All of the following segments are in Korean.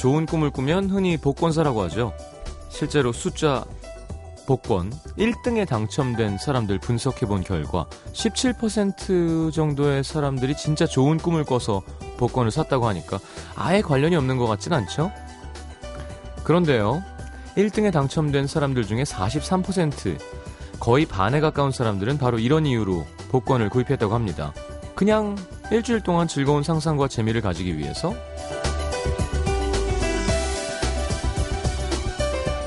좋은 꿈을 꾸면 흔히 복권사라고 하죠. 실제로 숫자 복권 1등에 당첨된 사람들 분석해 본 결과 17% 정도의 사람들이 진짜 좋은 꿈을 꿔서 복권을 샀다고 하니까 아예 관련이 없는 것 같진 않죠? 그런데요, 1등에 당첨된 사람들 중에 43%, 거의 반에 가까운 사람들은 바로 이런 이유로 복권을 구입했다고 합니다. 그냥 일주일 동안 즐거운 상상과 재미를 가지기 위해서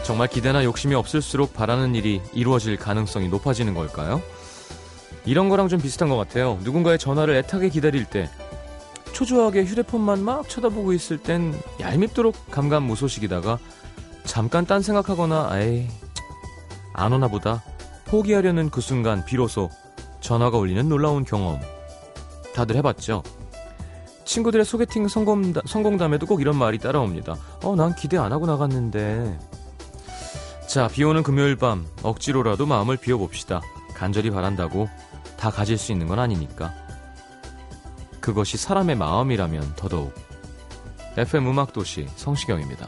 정말 기대나 욕심이 없을수록 바라는 일이 이루어질 가능성이 높아지는 걸까요? 이런 거랑 좀 비슷한 것 같아요. 누군가의 전화를 애타게 기다릴 때 초조하게 휴대폰만 막 쳐다보고 있을 땐 얄밉도록 감감무소식이다가 잠깐 딴 생각하거나 에이 안 오나 보다 포기하려는 그 순간 비로소 전화가 울리는 놀라운 경험 다들 해봤죠? 친구들의 소개팅 성공담, 성공담에도 꼭 이런 말이 따라옵니다. 어, 난 기대 안 하고 나갔는데. 자, 비 오는 금요일 밤 억지로라도 마음을 비워봅시다. 간절히 바란다고 다 가질 수 있는 건 아니니까. 그것이 사람의 마음이라면 더더욱. FM 음악도시 성시경입니다.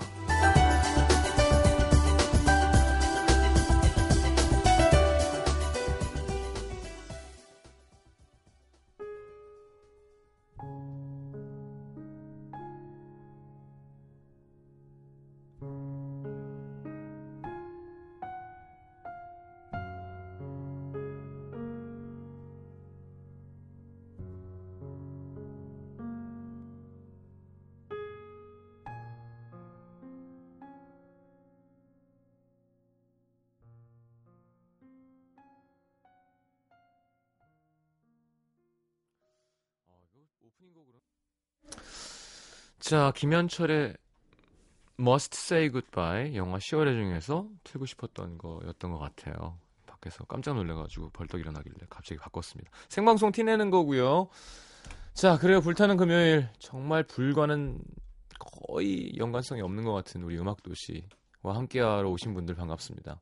자 김현철의 Must Say Goodbye 영화 10월의 중에서 틀고 싶었던 거였던 것 같아요. 밖에서 깜짝 놀래가지고 벌떡 일어나길래 갑자기 바꿨습니다. 생방송 티내는 거고요. 자 그래요 불타는 금요일 정말 불과는 거의 연관성이 없는 것 같은 우리 음악도시와 함께하러 오신 분들 반갑습니다.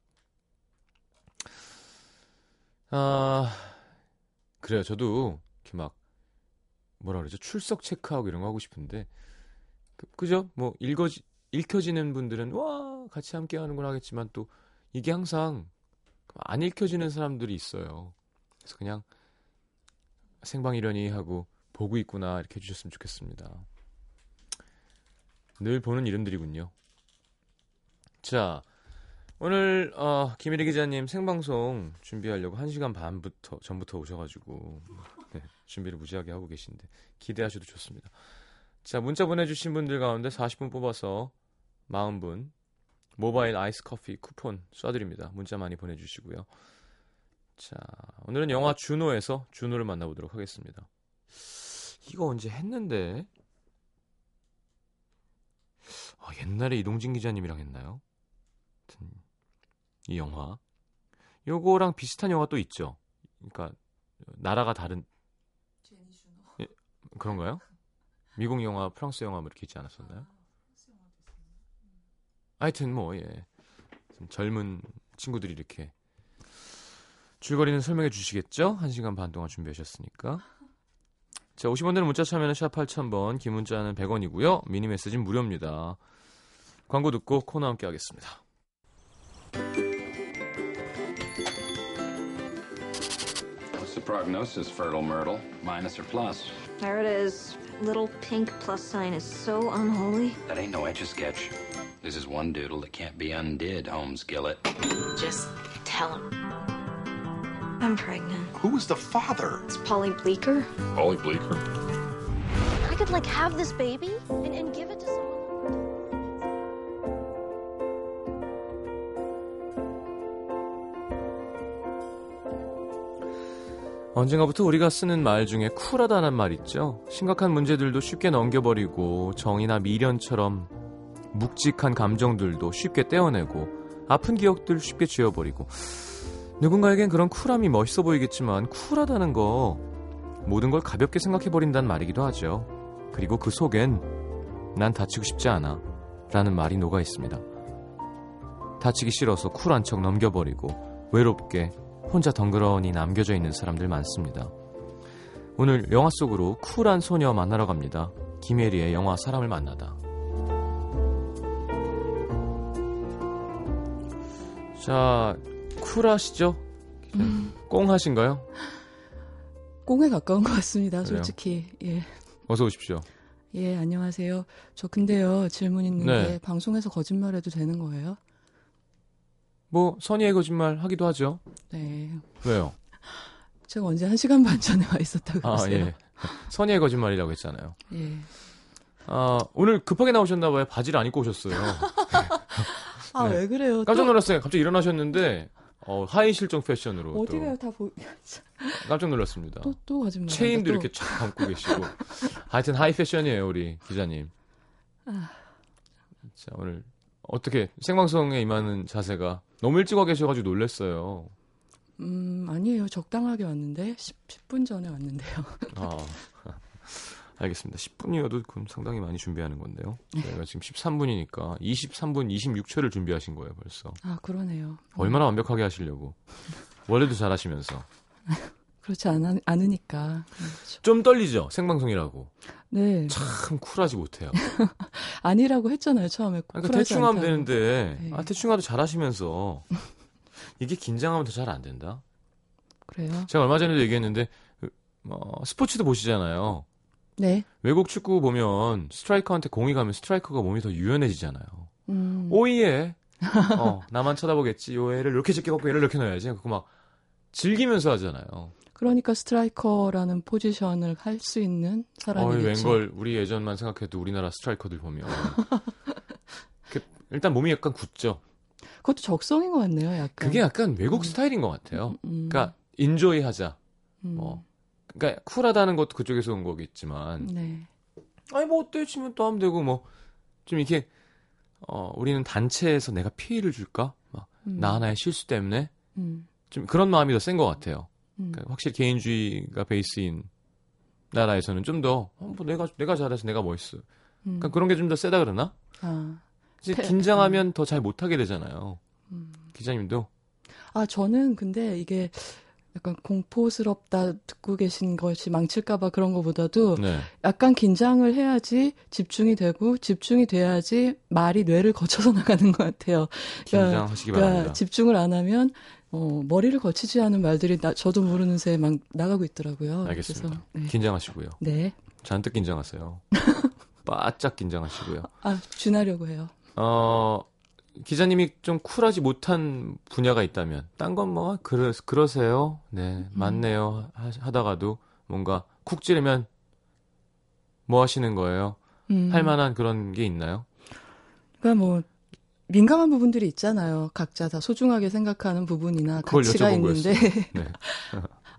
아 그래요 저도 이렇게 막 뭐라 그러죠? 출석 체크하고 이런 거 하고 싶은데 그, 죠 뭐 읽어지 읽혀지는 분들은 와 같이 함께 하는 걸 하겠지만 또 이게 항상 안 읽혀지는 사람들이 있어요. 그래서 그냥 생방이려니 하고 보고 있구나 이렇게 해주셨으면 좋겠습니다. 늘 보는 이름들이군요. 자 오늘 어, 김일희 기자님 생방송 준비하려고 1시간 반부터 전부터 오셔가지고 네, 준비를 무지하게 하고 계신데 기대하셔도 좋습니다. 자 문자 보내주신 분들 가운데 40분 뽑아서 40분 모바일 아이스 커피 쿠폰 쏴드립니다. 문자 많이 보내주시고요. 자 오늘은 영화 준호에서 준호를 만나보도록 하겠습니다. 이거 언제 했는데 아, 옛날에 이동진 기자님이랑 했나요? 이 영화 요거랑 비슷한 영화 또 있죠. 그러니까 나라가 다른 예, 그런가요? 미국 영화, 프랑스 영화 뭐 이렇게 있지 않았었나요? 아, 음. 하여튼 뭐 예. 젊은 친구들이 이렇게 줄거리는 설명해 주시겠죠? 1시간 반 동안 준비하셨으니까. 자, 50원 되는 문자 참여는 샵 8000번, 긴 문자는 100원이고요. 미니 메시지는 무료입니다. 광고 듣고 코너 함께 하겠습니다. prognosis, Fertile Myrtle? Minus or plus? There it is. Little pink plus sign is so unholy. That ain't no etch a sketch. This is one doodle that can't be undid, Holmes Gillett. Just tell him. I'm pregnant. Who was the father? It's Polly Bleeker. Polly Bleeker? I could, like, have this baby and, and give it to 언젠가부터 우리가 쓰는 말 중에 쿨하다는 말 있죠. 심각한 문제들도 쉽게 넘겨버리고 정이나 미련처럼 묵직한 감정들도 쉽게 떼어내고 아픈 기억들 쉽게 지워버리고 누군가에겐 그런 쿨함이 멋있어 보이겠지만 쿨하다는 거 모든 걸 가볍게 생각해버린다는 말이기도 하죠. 그리고 그 속엔 난 다치고 싶지 않아 라는 말이 녹아 있습니다. 다치기 싫어서 쿨한 척 넘겨버리고 외롭게 혼자 덩그러니 남겨져 있는 사람들 많습니다. 오늘 영화 속으로 쿨한 소녀 만나러 갑니다. 김혜리의 영화 사람을 만나다. 자, 쿨하시죠? 음. 꽁하신가요? 꽁에 가까운 것 같습니다, 솔직히. 예. 어서 오십시오. 예, 안녕하세요. 저 근데요, 질문 있는데 네. 방송에서 거짓말해도 되는 거예요? 뭐 선의의 거짓말 하기도 하죠. 네. 왜요? 제가 언제 한 시간 반 전에 와 있었다고 아, 그랬어요. 예. 선의의 거짓말이라고 했잖아요. 예. 아, 오늘 급하게 나오셨나 봐요. 바지를 안 입고 오셨어요. 아, 네. 왜 그래요? 깜짝 또 놀랐어요. 갑자기 일어나셨는데 어, 하의 실종 패션으로 어디 가요? 또다 보, 깜짝 놀랐습니다. 또, 또 거짓말. 체인도 또. 이렇게 쫙 감고 계시고. 하여튼 하이 패션이에요, 우리 기자님. 아. 자, 오늘 어떻게 생방송에 임하는 자세가 너무 일찍 와 계셔가지고 놀랐어요. 음, 아니에요. 적당하게 왔는데, 10, 10 분 전에 왔는데요. 아, 알겠습니다. 10분이어도 그럼 상당히 많이 준비하는 건데요. 저희가 지금 13분이니까 23분 26초를 준비하신 거예요, 벌써. 아, 그러네요. 얼마나 완벽하게 하시려고. 원래도 잘하시면서. 그렇지 않, 않으니까. 그렇죠. 좀 떨리죠? 생방송이라고. 네. 참 쿨하지 못해요. 아니라고 했잖아요, 처음에. 그러니까 대충 하면 않다고. 되는데, 네. 아, 대충 하도 잘하시면서, 이게 긴장하면 더 잘 안 된다? 그래요? 제가 얼마 전에도 얘기했는데, 그, 어, 스포츠도 보시잖아요. 네. 외국 축구 보면 스트라이커한테 공이 가면 스트라이커가 몸이 더 유연해지잖아요. 음. 오이에, 어, 나만 쳐다보겠지. 요 애를 이렇게 제껴갖고 얘를 이렇게 넣어야지. 그거 막 즐기면서 하잖아요. 그러니까 스트라이커라는 포지션을 할 수 있는 사람이겠죠. 웬걸, 우리 예전만 생각해도 우리나라 스트라이커들 보면. 그, 일단 몸이 약간 굳죠. 그것도 적성인 것 같네요, 약간. 그게 약간 외국 음. 스타일인 것 같아요. 음, 그러니까 enjoy 하자. 음, 뭐. 그러니까 쿨하다는 것도 그쪽에서 온 거겠지만 네. 아니 뭐 어때 치면 또 하면 되고 뭐 좀 이렇게 어 우리는 단체에서 내가 피해를 줄까? 막 음, 나 하나의 실수 때문에 음, 좀 그런 마음이 더 센 것 같아요. 음, 그러니까 확실히 개인주의가 베이스인 나라에서는 좀더 어, 뭐 내가 내가 잘해서 내가 멋있어. 음. 그러니까 그런 게 좀 더 세다 그러나? 아, 이제 패- 긴장하면 더 잘 못하게 되잖아요. 음. 기자님도 아, 저는 근데 이게 약간 공포스럽다 듣고 계신 것이 망칠까봐 그런 것보다도 네. 약간 긴장을 해야지 집중이 되고 집중이 돼야지 말이 뇌를 거쳐서 나가는 것 같아요. 긴장하시기 그러니까 바랍니다. 집중을 안 하면 어, 머리를 거치지 않은 말들이 나, 저도 모르는 새에 막 나가고 있더라고요. 알겠습니다. 그래서, 네. 긴장하시고요. 네. 잔뜩 긴장하세요. 바짝 긴장하시고요. 아, 쥐나려고 해요. 어, 기자님이 좀 쿨하지 못한 분야가 있다면, 딴 건 뭐, 그러, 그러세요. 네, 맞네요. 하, 하다가도 뭔가 쿡 찌르면 뭐 하시는 거예요? 음. 할 만한 그런 게 있나요? 그러니까 뭐 민감한 부분들이 있잖아요. 각자 다 소중하게 생각하는 부분이나 가치가 있는데. 네.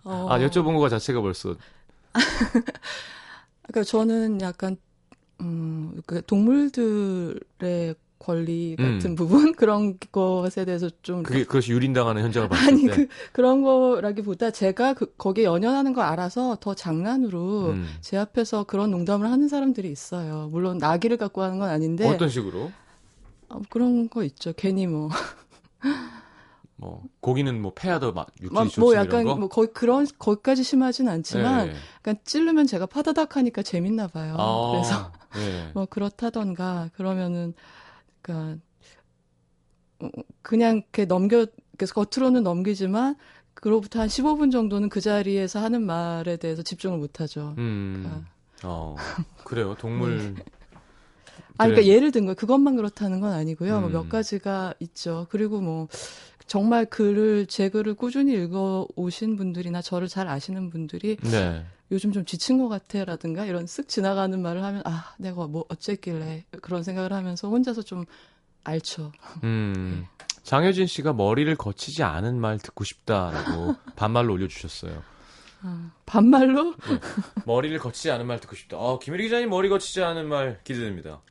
어, 아, 여쭤본 거 자체가 벌써, 그러니까 저는 약간 음, 그 동물들의 권리 같은 음. 부분 그런 것에 대해서 좀 그게, 그것이 유린당하는 현장을 봤을 아니 때. 그 그런 거라기보다 제가 그, 거기에 연연하는 걸 알아서 더 장난으로 음. 제 앞에서 그런 농담을 하는 사람들이 있어요. 물론 나기를 갖고 하는 건 아닌데 어떤 식으로? 어, 그런 거 있죠. 괜히 뭐 뭐, 고기는 뭐, 패야더 막, 육질이 뭐, 뭐 약간 거? 뭐 거의 그런 거기까지 심하진 않지만 네. 약간 찌르면 제가 파다닥 하니까 재밌나 봐요. 아, 그래서 네. 뭐 그렇다던가 그러면은 그러니까 어, 그냥 이렇게 넘겨 그래서 겉으로는 넘기지만 그로부터 한 15분 정도는 그 자리에서 하는 말에 대해서 집중을 못 하죠. 음, 어, 그래요. 동물. 아, 그러니까 그래. 예를 든 거, 그것만 그렇다는 건 아니고요. 뭐몇 음. 가지가 있죠. 그리고 뭐, 정말 글을, 제 글을 꾸준히 읽어 오신 분들이나 저를 잘 아시는 분들이 네. 요즘 좀 지친 것 같아 라든가 이런 쓱 지나가는 말을 하면, 아, 내가 뭐 어쨌길래 그런 생각을 하면서 혼자서 좀 알죠. 음, 장효진 씨가 머리를 거치지 않은 말 듣고 싶다라고 반말로 올려주셨어요. 아, 반말로? 머리를 거치지 않은 말 듣고 싶다. 어, 김일희 기자님 머리 거치지 않은 말 기대됩니다.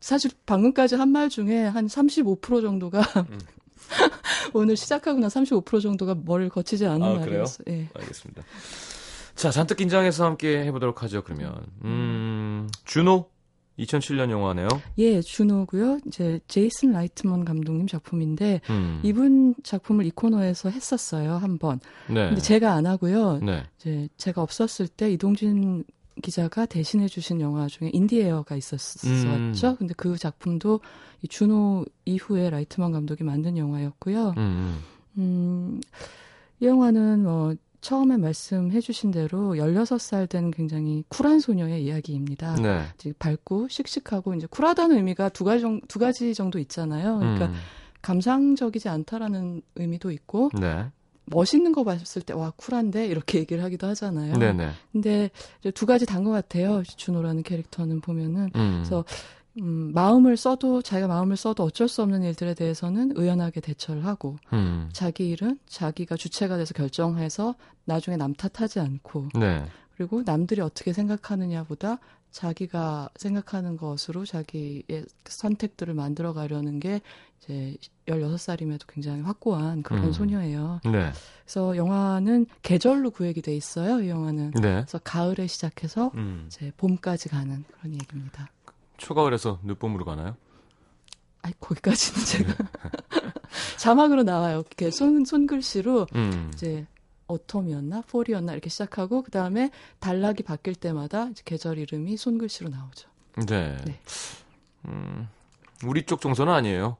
사실 방금까지 한 말 중에 한 35% 정도가 음. 오늘 시작하고 나 35% 정도가 머리를 거치지 않은 아? 말이었어요. 예. 알겠습니다. 자, 잔뜩 긴장해서 함께 해보도록 하죠, 그러면. 음, 주노? 2007년 영화네요. 예, 주노고요. 이제 제이슨 라이트먼 감독님 작품인데 음, 이분 작품을 이 코너에서 했었어요 한 번. 네. 근데 제가 안 하고요. 네. 이제 제가 없었을 때 이동진 기자가 대신해 주신 영화 중에 인 디 에어가 있었었죠. 음. 근데 그 작품도 이 주노 이후에 라이트만 감독이 만든 영화였고요. 음, 음, 이 영화는 뭐 처음에 말씀해 주신 대로 16살 된 굉장히 쿨한 소녀의 이야기입니다. 음. 네. 밝고 씩씩하고 이제 쿨하다는 의미가 두 가지, 정, 두 가지 정도 있잖아요. 그러니까 음, 감상적이지 않다라는 의미도 있고 네. 멋있는 거 봤을 때 와 쿨한데 이렇게 얘기를 하기도 하잖아요. 네네. 근데 두 가지 단 것 같아요. 준호라는 캐릭터는 보면은 음. 그래서 음, 마음을 써도 자기가 마음을 써도 어쩔 수 없는 일들에 대해서는 의연하게 대처를 하고 음. 자기 일은 자기가 주체가 돼서 결정해서 나중에 남 탓하지 않고 네. 그리고 남들이 어떻게 생각하느냐보다 자기가 생각하는 것으로 자기의 선택들을 만들어 가려는 게 이제 16살임에도 굉장히 확고한 그런 음. 소녀예요. 네. 그래서 영화는 계절로 구획이 돼 있어요. 이 영화는. 네. 그래서 가을에 시작해서 음. 이제 봄까지 가는 그런 얘기입니다. 초가을에서 늦봄으로 가나요? 아이 거기까지는 제가 자막으로 나와요. 이렇게 손 손글씨로 음. 이제 어텀이었나 폴이었나 이렇게 시작하고 그 다음에 단락이 바뀔 때마다 계절 이름이 손글씨로 나오죠. 네. 네. 음. 우리 쪽 정서는 아니에요.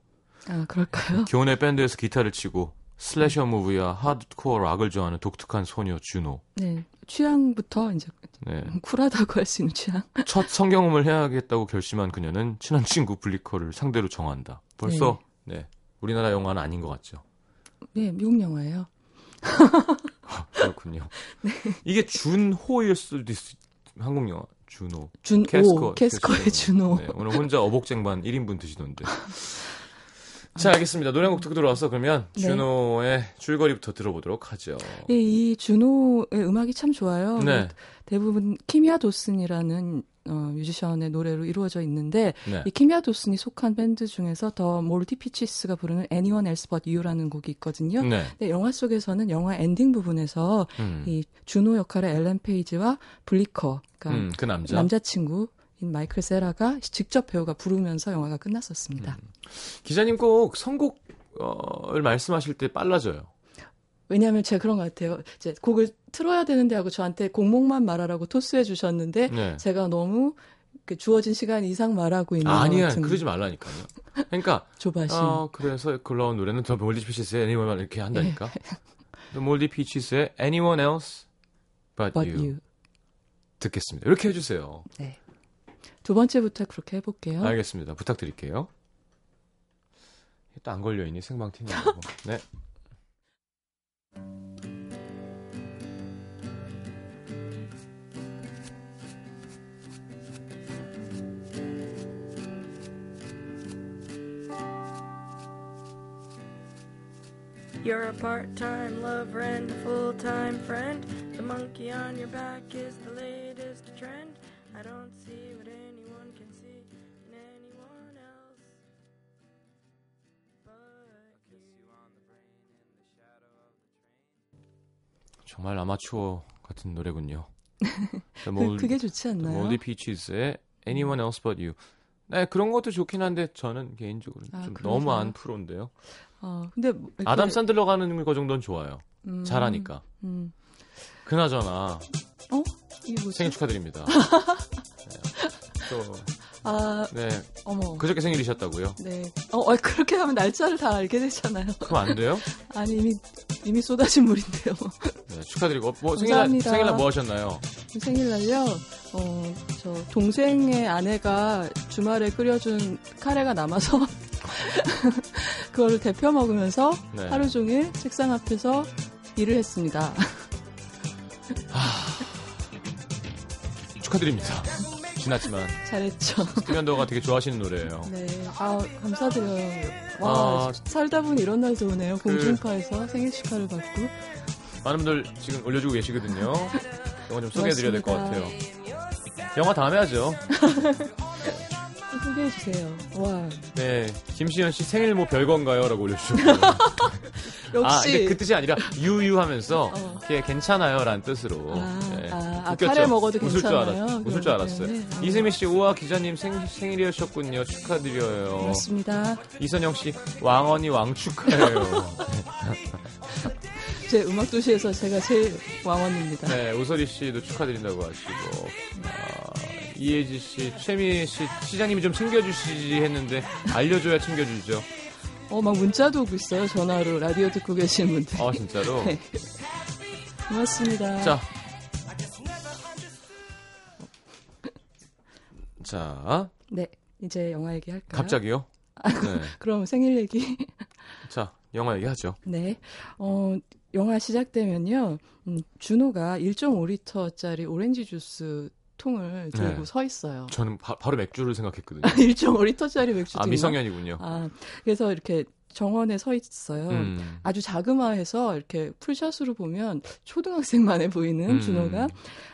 아 그럴까요? 교내 밴드에서 기타를 치고 슬래셔 무브야 하드코어 락을 좋아하는 독특한 소녀 준호. 네 취향부터 이제 네. 쿨하다고 할 수 있는 취향. 첫 성경음을 해야겠다고 결심한 그녀는 친한 친구 블리커를 상대로 정한다. 벌써 네. 우리나라 영화는 아닌 것 같죠. 네 미국 영화예요. 그렇군요. 이게 준호일 수도 있 한국 영화 준호. 준오 캐스커, 캐스커의 캐스커. 준호. 네, 오늘 혼자 어복쟁반 1인분 드시던데. 자, 알겠습니다. 노래 한곡 듣고 들어와서 그러면 네. 주노의 줄거리부터 들어보도록 하죠. 예, 이 주노의 음악이 참 좋아요. 네. 대부분 키미아 도슨이라는 어, 뮤지션의 노래로 이루어져 있는데 네. 이 키미아 도슨이 속한 밴드 중에서 더 몰디 피치스가 부르는 Anyone Else But You라는 곡이 있거든요. 네. 근데 영화 속에서는 영화 엔딩 부분에서 음. 이 주노 역할의 엘렌 페이지와 블리커, 그러니까 음, 그 남자. 남자친구 인 마이클 세라가 직접 배우가 부르면서 영화가 끝났었습니다. 음. 기자님 꼭 선곡을 말씀하실 때 빨라져요. 왜냐하면 제가 그런 것 같아요. 이제 곡을 틀어야 되는데 하고 저한테 곡목만 말하라고 토스해 주셨는데 네. 제가 너무 그 주어진 시간 이상 말하고 있는 것 아니야, 같은 그러지 말라니까요. 그러니까 조바심. 어, 그래서 굴러온 노래는 더 몰디 피치스의 Anyone 이렇게 한다니까. The 몰디 피치스의 Anyone Else But, But you. you. 듣겠습니다. 이렇게 해주세요. 네. 두 번째부터 그렇게 해볼게요. 알겠습니다. 부탁드릴게요. 또 안 걸려 있니 생방 튀냐고. 네. You're a part-time lover and a full-time friend. The monkey on your back is the 정말 아마추어 같은 노래군요. 그, Mold- 그게 좋지 The 않나요? Moldy Peaches의 Anyone Else But You. 네, 그런 것도 좋긴 한데 저는 개인적으로 아, 좀 그러세요? 너무 안 프로인데요. 어, 근데 뭐 이렇게, 아담 산들러 가는 거 정도는 좋아요. 음, 잘하니까. 음. 그나저나 어? 생일 축하드립니다. 네. 또, 아, 네, 어머. 그저께 생일이셨다고요? 네. 어, 어, 그렇게 하면 날짜를 다 알게 되잖아요. 그럼 안 돼요? 아니, 이미, 이미 쏟아진 물인데요. 네, 축하드리고 뭐 생일날. 생일날 뭐 하셨나요? 생일날요, 어, 저, 동생의 아내가 주말에 끓여준 카레가 남아서, 그거를 데펴 먹으면서 네. 하루 종일 책상 앞에서 일을 했습니다. 축하드립니다. 지났지만 잘했죠. 스티면더가 되게 좋아하시는 노래예요. 네. 아, 감사드려요. 와, 아. 살다 보니 이런 날도 오네요. 공중파에서 생일 축하를 받고. 많은 분들 지금 올려주고 계시거든요. 영화 좀 소개해드려야 될 것 같아요. 영화 다음에 하죠. 소개해주세요. 와, 네, 김시현 씨 생일 뭐 별건가요? 라고 올려주셨고요. 아, 근데 역시. 그 뜻이 아니라 유유 하면서 어. 그게 괜찮아요 라는 뜻으로. 아, 네. 아, 아? 카레 먹어도 웃을 줄 괜찮아요? 알았, 웃을 줄 알았어요. 때문에. 아. 이세미 씨, 우와 기자님 생, 생일이셨군요. 축하드려요. 그렇습니다. 이선영 씨, 왕언니 왕 축하해요. 제 음악 도시에서 제가 제일 왕언입니다. 네, 우설이 씨도 축하드린다고 하시고 아, 이혜지 씨, 최미 씨 시장님이 좀 챙겨주시지 했는데 알려줘야 챙겨주죠. 어, 막 문자도 오고 있어요. 전화로 라디오 듣고 계신 분들. 아 진짜로. 네. 고맙습니다. 자, 자, 네, 이제 영화 얘기할까요? 갑자기요? 네. 그럼 생일 얘기. 자, 영화 얘기하죠. 네. 어, 영화 시작되면요. 음, 준호가 1.5리터짜리 오렌지 주스 통을 들고 네. 서 있어요. 저는 바, 로 맥주를 생각했거든요. 1.5리터짜리 맥주 아 미성년이군요. 아, 그래서 이렇게 정원에 서 있어요. 음. 아주 자그마해서 이렇게 풀샷으로 보면 초등학생만해 보이는 음. 준호가.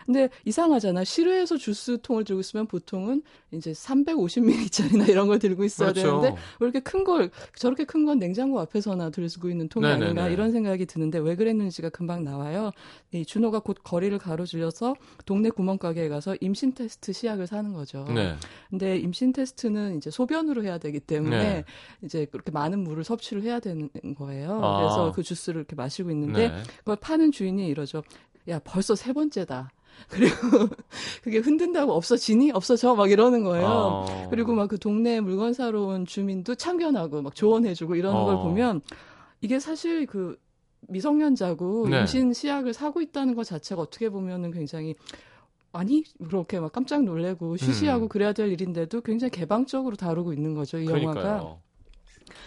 근데 이상하잖아. 실외에서 주스 통을 들고 있으면 보통은 이제 350ml짜리나 이런 걸 들고 있어야 그렇죠. 되는데 왜 이렇게 큰 걸 저렇게 큰 건 냉장고 앞에서나 들고 있는 통이 네네네. 아닌가 이런 생각이 드는데 왜 그랬는지가 금방 나와요. 이 준호가 곧 거리를 가로질러서 동네 구멍가게에 가서 임신 테스트 시약을 사는 거죠. 네. 근데 임신 테스트는 이제 소변으로 해야 되기 때문에 네. 이제 그렇게 많은 물을 섭취를 해야 되는 거예요. 아. 그래서 그 주스를 이렇게 마시고 있는데 네. 그걸 파는 주인이 이러죠. 야, 벌써 세 번째다. 그리고 그게 흔든다고 없어지니? 없어져? 막 이러는 거예요. 어. 그리고 막 그 동네 물건 사러 온 주민도 참견하고 막 조언해주고 이러는 어. 걸 보면 이게 사실 그 미성년자고 네. 임신 시약을 사고 있다는 것 자체가 어떻게 보면은 굉장히 아니 그렇게 막 깜짝 놀래고 쉬쉬하고 음. 그래야 될 일인데도 굉장히 개방적으로 다루고 있는 거죠 이 영화가. 그러니까요.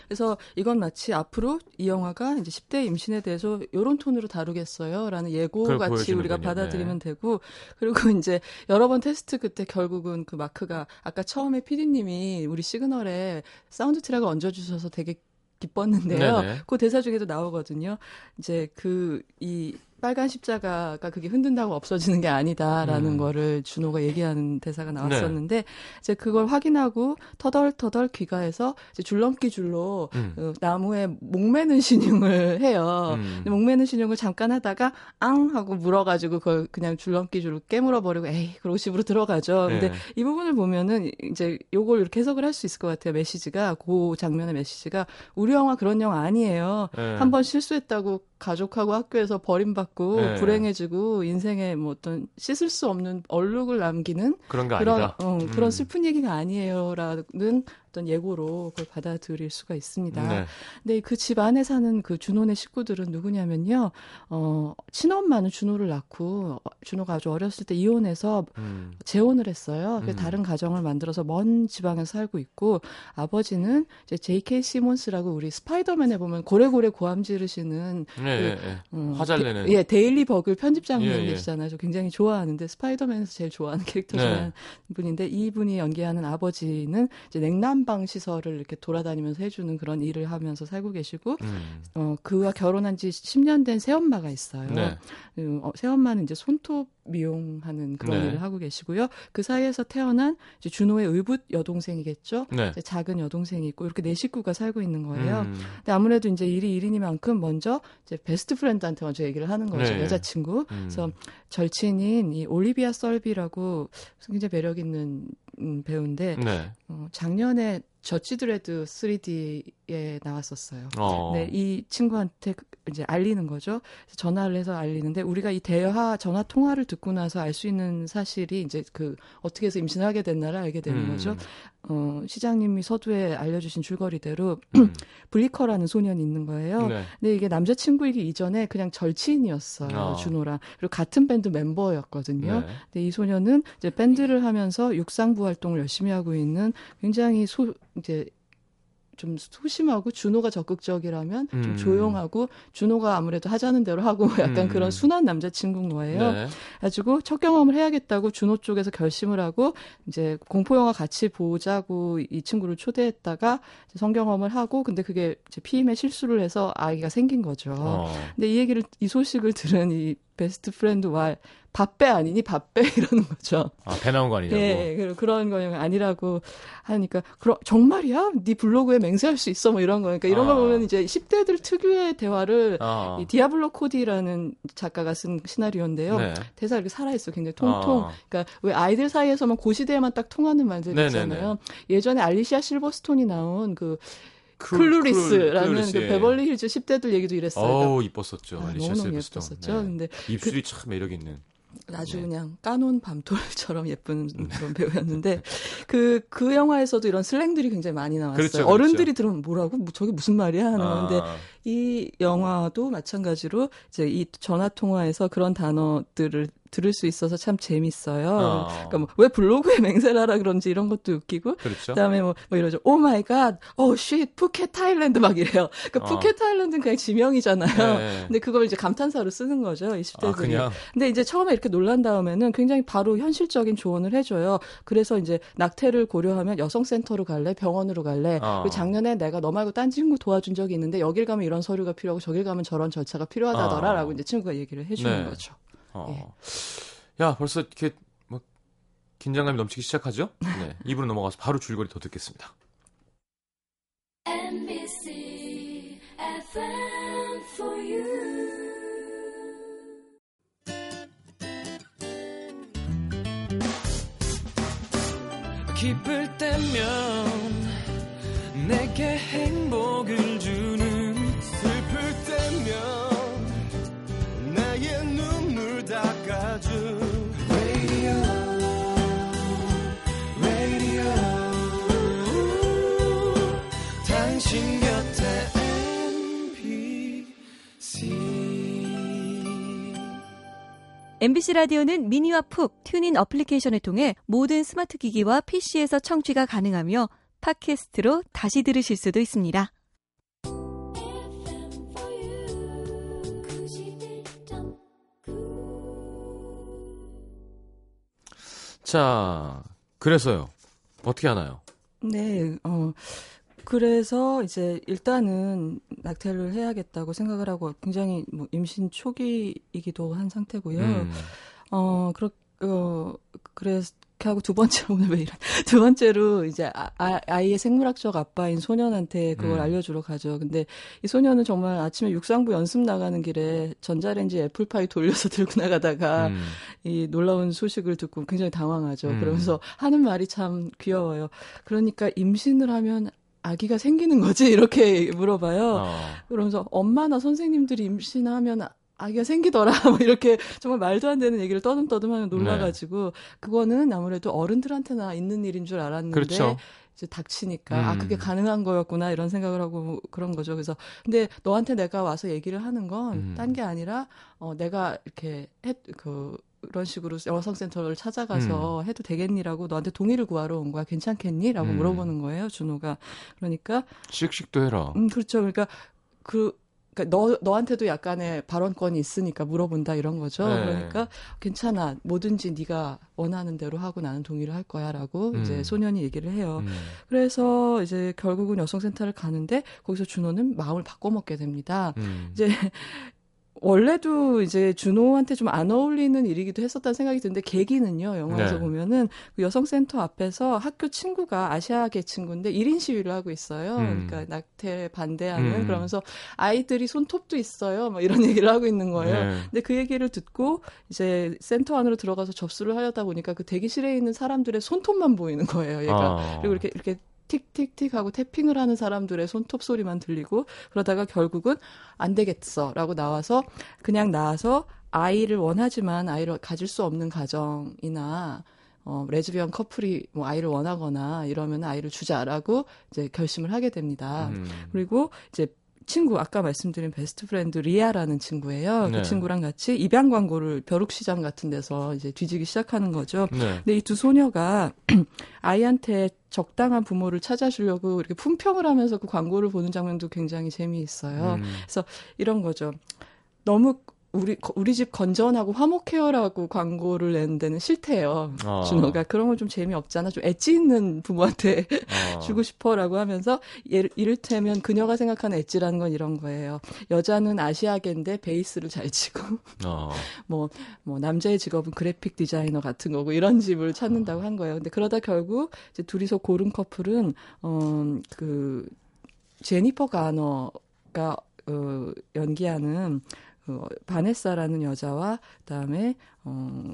그래서 이건 마치 앞으로 이 영화가 이제 10대 임신에 대해서 요런 톤으로 다루겠어요라는 예고 같이. 우리가 네. 받아들이면 되고 그리고 이제 여러 번 테스트 그때 결국은 그 마크가 아까 처음에 PD님이 우리 시그널에 사운드 트랙을 얹어 주셔서 되게 기뻤는데요. 네네. 그 대사 중에도 나오거든요. 이제 그 이 빨간 십자가가 그게 흔든다고 없어지는 게 아니다라는 음. 거를 준호가 얘기하는 대사가 네. 나왔었는데 이제 그걸 확인하고 터덜터덜 귀가해서 이제 줄넘기 줄로 음. 어, 나무에 목매는 신용을 해요. 음. 목매는 신용을 잠깐 하다가 앙 하고 물어가지고 그걸 그냥 줄넘기 줄로 깨물어 버리고 에이 그러고 집으로 들어가죠. 근데 네. 이 부분을 보면은 이제 요걸 이렇게 해석을 할 수 있을 것 같아요. 메시지가 그 장면의 메시지가 우리 영화 그런 영화 아니에요. 네. 한번 실수했다고 가족하고 학교에서 버림받 고 네. 불행해지고 인생에 뭐 어떤 씻을 수 없는 얼룩을 남기는 그런 거 그런 아니다. 어, 음. 그런 슬픈 얘기가 아니에요라는 어떤 예고로 그걸 받아들일 수가 있습니다. 네. 근데 그 집 안에 사는 그 준호네 식구들은 누구냐면요. 어, 친엄마는 준호를 낳고 어, 준호가 아주 어렸을 때 이혼해서 음. 재혼을 했어요. 음. 다른 가정을 만들어서 먼 지방에 서 살고 있고 아버지는 이제 J.K. 시몬스라고 우리 스파이더맨에 보면 고래고래 고함 지르시는 네, 네, 네. 음, 화 잘 내- 내는. 예, 데일리 버글 편집장님 예, 예. 저 굉장히 좋아하는데 스파이더맨에서 제일 좋아하는 캐릭터 중에 네. 한 분인데 이분이 연기하는 아버지는 이제 냉 난방 시설을 이렇게 돌아다니면서 해주는 그런 일을 하면서 살고 계시고 음. 어 그와 결혼한 지 10년 된 새엄마가 있어요. 네. 음, 어, 새엄마는 이제 손톱 미용하는 그런 네. 일을 하고 계시고요. 그 사이에서 태어난 이제 주노의 의붓 여동생이겠죠. 네. 작은 여동생이 있고 이렇게 네 식구가 살고 있는 거예요. 음. 근데 아무래도 이제 일이 일이니만큼 먼저 이제 best friend한테 먼저 얘기를 하는 거죠. 네. 여자친구. 음. 그래서 절친인 이 올리비아 썰비라고 굉장히 매력 있는 음, 배우인데 네. 어, 작년에 저지 드레드 3D에 나왔었어요. 어. 네, 이 친구한테 그- 이제 알리는 거죠. 전화를 해서 알리는데 우리가 이 대화 전화 통화를 듣고 나서 알 수 있는 사실이 이제 그 어떻게 해서 임신하게 됐나를 알게 되는 음. 거죠. 어, 시장님이 서두에 알려주신 줄거리대로 음. 블리커라는 소년이 있는 거예요. 네. 근데 이게 남자친구이기 이전에 그냥 절친이었어요. 어. 주노랑. 그리고 같은 밴드 멤버였거든요. 네. 근데 이 소년은 이제 밴드를 하면서 육상부 활동을 열심히 하고 있는 굉장히 소, 이제 좀 소심하고 주노가 적극적이라면 좀 음. 조용하고 주노가 아무래도 하자는 대로 하고 약간 음. 그런 순한 남자친구인 거예요. 네. 가지고 첫 경험을 해야겠다고 주노 쪽에서 결심을 하고 이제 공포 영화 같이 보자고 이 친구를 초대했다가 성경험을 하고 근데 그게 이제 피임에 실수를 해서 아이가 생긴 거죠. 어. 근데 이 얘기를 이 소식을 들은 이 best friend 와 밥배 아니니 밥배 이러는 거죠. 아, 배 나온 거 아니냐고. 예, 그- 그런 거 아니라고 하니까 그럼 정말이야? 네 블로그에 맹세할 수 있어? 뭐 이런 거. 그러니까 이런 아. 걸 보면 이제 10대들 특유의 대화를 아. 이 디아블로 코디라는 작가가 쓴 시나리오인데요. 네. 대사 이렇게 살아 있어. 굉장히 통통. 아. 그러니까 왜 아이들 사이에서만 그 시대에만 딱 통하는 말들. 있잖아요. 예전에 알리시아 실버스톤이 나온 그 쿨- 클루리스라는 클루리스, 그 예. 베벌리 힐즈 10대들 얘기도 이랬어요. 어우 이뻤었죠. 아, 실버스톤. 예뻤었죠. 네. 근데 입술이 참 매력 있는. 아주 네. 그냥 까논 밤톨처럼 예쁜 그런 배우였는데 그그 영화에서도 이런 슬랭들이 굉장히 많이 나왔어요. 그렇죠, 그렇죠. 어른들이 들으면 뭐라고 뭐 저게 무슨 말이야 하는 건데 아, 이 영화도 마찬가지로 이제 이 전화 통화에서 그런 단어들을 들을 수 있어서 참 재밌어요. 어. 그러니까 뭐 왜 블로그에 맹세하라 그런지 이런 것도 웃기고 그렇죠. 그다음에 뭐, 뭐 이러죠. Oh my God. Oh shit. Phuket Thailand 막 이래요. 그러니까 어. Phuket Thailand는 그냥 지명이잖아요. 네. 근데 그걸 이제 감탄사로 쓰는 거죠. 20대들이. 아, 그냥 근데 이제 처음에 이렇게 놀란 다음에는 굉장히 바로 현실적인 조언을 해 줘요. 그래서 이제 낙태를 고려하면 여성 센터로 갈래? 병원으로 갈래? 어. 그리고 작년에 내가 너 말고 딴 친구 도와준 적이 있는데 여길 가면 이런 서류가 필요하고 저길 가면 저런 절차가 필요하다더라 어. 라고 이제 친구가 얘기를 해주는 네. 거죠. 어. 예. 야, 벌써 이렇게 뭐 긴장감이 넘치기 시작하죠? 네. 입으로 넘어가서 바로 줄거리 더 듣겠습니다. NBC FM for you. 기쁠 때면 내게 행복을 주 MBC 라디오는 미니와 pooq, TuneIn 어플리케이션을 통해 모든 스마트 기기와 PC에서 청취가 가능하며 팟캐스트로 다시 들으실 수도 있습니다. FM for you. 91.9. 자, 그래서요. 어떻게 하나요? 네, 어, 그래서 이제 일단은 낙태를 해야겠다고 생각을 하고 굉장히 뭐 임신 초기이기도 한 상태고요. 음. 어, 그렇, 어, 그래서 하고 두 번째로 오늘 왜 이런 두 번째로 이제 아, 아- 아 이의 생물학적 아빠인 소년한테 그걸 음. 알려주러 가죠. 근데 이 소년은 정말 아침에 육상부 연습 나가는 길에 전자레인지 애플파이 돌려서 들고 나가다가 음. 이 놀라운 소식을 듣고 굉장히 당황하죠. 음. 그러면서 하는 말이 참 귀여워요. 그러니까 임신을 하면 아기가 생기는 거지? 이렇게 물어봐요. 어. 그러면서 엄마나 선생님들이 임신하면 아- 아기가 생기더라. 뭐 이렇게 정말 말도 안 되는 얘기를 떠듬떠듬하면 놀라가지고 그거는 아무래도 어른들한테나 있는 일인 줄 알았는데 그렇죠. 이제 닥치니까 아 음. 그게 가능한 거였구나 이런 생각을 하고 그런 거죠. 그래서 근데 너한테 내가 와서 얘기를 하는 건 음. 딴게 아니라 어 내가 이렇게 했그 그런 식으로 여성센터를 찾아가서 해도 되겠니라고 너한테 동의를 구하러 온 거야. 괜찮겠니?라고 음. 물어보는 거예요. 준호가 그러니까 씩씩도 해라. 음 그렇죠. 그러니까 그 그러니까 너 너한테도 약간의 발언권이 있으니까 물어본다 이런 거죠. 네. 그러니까 괜찮아. 뭐든지 네가 원하는 대로 하고 나는 동의를 할 거야라고 음. 이제 소년이 얘기를 해요. 음. 그래서 이제 결국은 여성센터를 가는데 거기서 준호는 마음을 바꿔먹게 됩니다. 음. 이제 원래도 이제 준호한테 좀 안 어울리는 일이기도 했었다는 생각이 드는데 계기는요 영화에서 네. 보면은 그 여성센터 앞에서 학교 친구가 아시아계 친구인데 1인 시위를 하고 있어요. 음. 그러니까 낙태 반대하는 음. 그러면서 아이들이 손톱도 있어요. 막 이런 얘기를 하고 있는 거예요. 네. 근데 그 얘기를 듣고 이제 센터 안으로 들어가서 접수를 하려다 보니까 그 대기실에 있는 사람들의 손톱만 보이는 거예요. 얘가 어. 그리고 이렇게 이렇게 틱틱틱 하고 태핑을 하는 사람들의 손톱 소리만 들리고 그러다가 결국은 안 되겠어라고 나와서 그냥 나와서 아이를 원하지만 아이를 가질 수 없는 가정이나 어, 레즈비언 커플이 뭐 아이를 원하거나 이러면 아이를 주자라고 이제 결심을 하게 됩니다. 음. 그리고 이제 친구 아까 말씀드린 best friend 리아라는 친구예요. 네. 그 친구랑 같이 입양 광고를 벼룩시장 같은 데서 이제 뒤지기 시작하는 거죠. 네. 근데 이 두 소녀가 아이한테 적당한 부모를 찾아주려고 이렇게 품평을 하면서 그 광고를 보는 장면도 굉장히 재미있어요. 음. 이런 거죠. 너무 우리 우리 집 건전하고 화목해요라고 광고를 내는 데는 싫대요. 어. 준호가 그런 건좀 재미없잖아. 좀 엣지 있는 부모한테 어. 주고 싶어라고 하면서 예를, 이를테면 그녀가 생각하는 엣지라는 건 이런 거예요. 여자는 아시아계인데 베이스를 잘 치고 어. 뭐, 뭐, 남자의 직업은 그래픽 디자이너 같은 거고, 이런 집을 찾는다고 한 거예요. 근데 그러다 결국, 이제 둘이서 고른 커플은, 어, 그, 제니퍼 가너가, 어, 연기하는, 어, 바네사라는 여자와, 그 다음에, 어,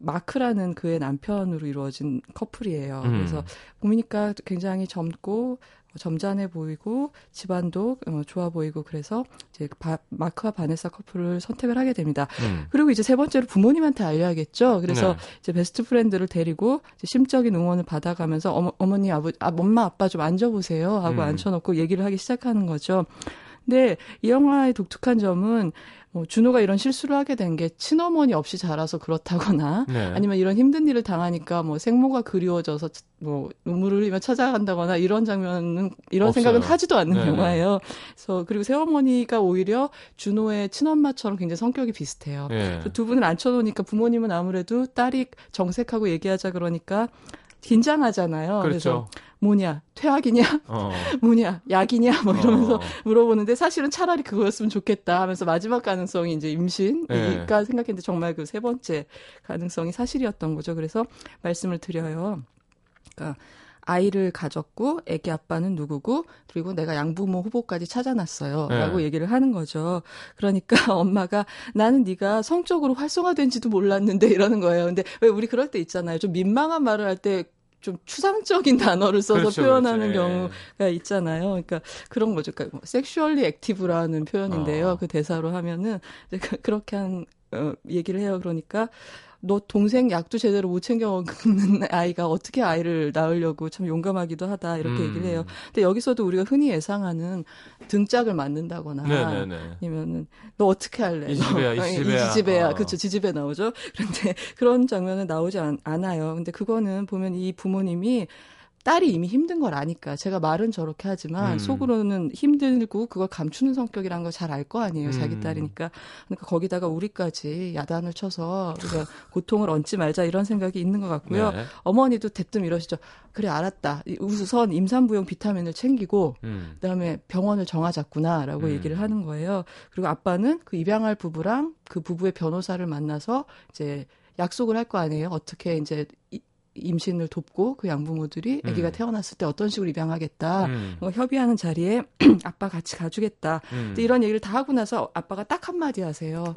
마크라는 그의 남편으로 이루어진 커플이에요. 음. 그래서 보니까 굉장히 젊고 점잖해 보이고 집안도 어, 좋아 보이고 그래서 이제 바, 마크와 바네사 커플을 선택을 하게 됩니다. 음. 그리고 이제 세 번째로 부모님한테 알려야겠죠. 그래서 네. 이제 best friend를 데리고 심적인 응원을 받아가면서 어머, 어머니 아버 아, 엄마 아빠 좀 앉아보세요 하고 음. 앉혀놓고 얘기를 하기 시작하는 거죠. 근데 이 영화의 독특한 점은 뭐 준호가 이런 실수를 하게 된 게 친어머니 없이 자라서 그렇다거나 네. 아니면 이런 힘든 일을 당하니까 뭐 생모가 그리워져서 뭐 눈물을 흘리며 찾아간다거나 이런 장면은 이런 없어요. 생각은 하지도 않는 네네. 영화예요. 그래서 그리고 새어머니가 오히려 준호의 친엄마처럼 굉장히 성격이 비슷해요. 예. 그래서 두 분을 앉혀놓으니까 부모님은 아무래도 딸이 정색하고 얘기하자 그러니까 긴장하잖아요. 그렇죠. 뭐냐 퇴학이냐 어. 뭐냐 약이냐 뭐 이러면서 어. 물어보는데 사실은 차라리 그거였으면 좋겠다 하면서 마지막 가능성이 이제 임신이니까 네. 생각했는데 정말 그 세 번째 가능성이 사실이었던 거죠. 그래서 말씀을 드려요. 그러니까 아이를 가졌고 애기 아빠는 누구고 그리고 내가 양부모 후보까지 찾아놨어요. 네. 라고 얘기를 하는 거죠. 그러니까 엄마가 나는 네가 성적으로 활성화된지도 몰랐는데 이러는 거예요. 근데 왜 우리 그럴 때 있잖아요. 좀 민망한 말을 할때 좀 추상적인 단어를 써서 그렇죠, 표현하는 그렇죠. 예. 경우가 있잖아요. 그러니까 그런 거죠. 그러니까 뭐 섹슈얼리 액티브라는 표현인데요. 어. 그 대사로 하면은 이제 그- 그렇게 한 어, 얘기를 해요. 그러니까 너 동생 약도 제대로 못 챙겨 먹는 아이가 어떻게 아이를 낳으려고 참 용감하기도 하다 이렇게 음. 얘기를 해요. 근데 여기서도 우리가 흔히 예상하는 등짝을 맞는다거나 네네네. 아니면은 너 어떻게 할래? 이 지지배야, 이 너, 어. 이 지지배야. 어. 그렇죠. 지지배 나오죠. 그런데 그런 장면은 나오지 않, 않아요. 근데 그거는 보면 이 부모님이 딸이 이미 힘든 걸 아니까 제가 말은 저렇게 하지만 음. 속으로는 힘들고 그걸 감추는 성격이란 걸잘 알 거 아니에요. 음. 자기 딸이니까. 그러니까 거기다가 우리까지 야단을 쳐서 우리가 고통을 얹지 말자 이런 생각이 있는 것 같고요. 네. 어머니도 대뜸 이러시죠. 그래 알았다. 이- 우선 임산부용 비타민을 챙기고 음. 그다음에 병원을 정하자꾸나라고 음. 얘기를 하는 거예요. 그리고 아빠는 그 입양할 부부랑 그 부부의 변호사를 만나서 이제 약속을 할 거 아니에요. 어떻게 이제 이- 임신을 돕고 그 양부모들이 아기가 음. 태어났을 때 어떤 식으로 입양하겠다. 음. 뭐 협의하는 자리에 아빠 같이 가주겠다. 음. 이런 얘기를 다 하고 나서 아빠가 딱 한마디 하세요.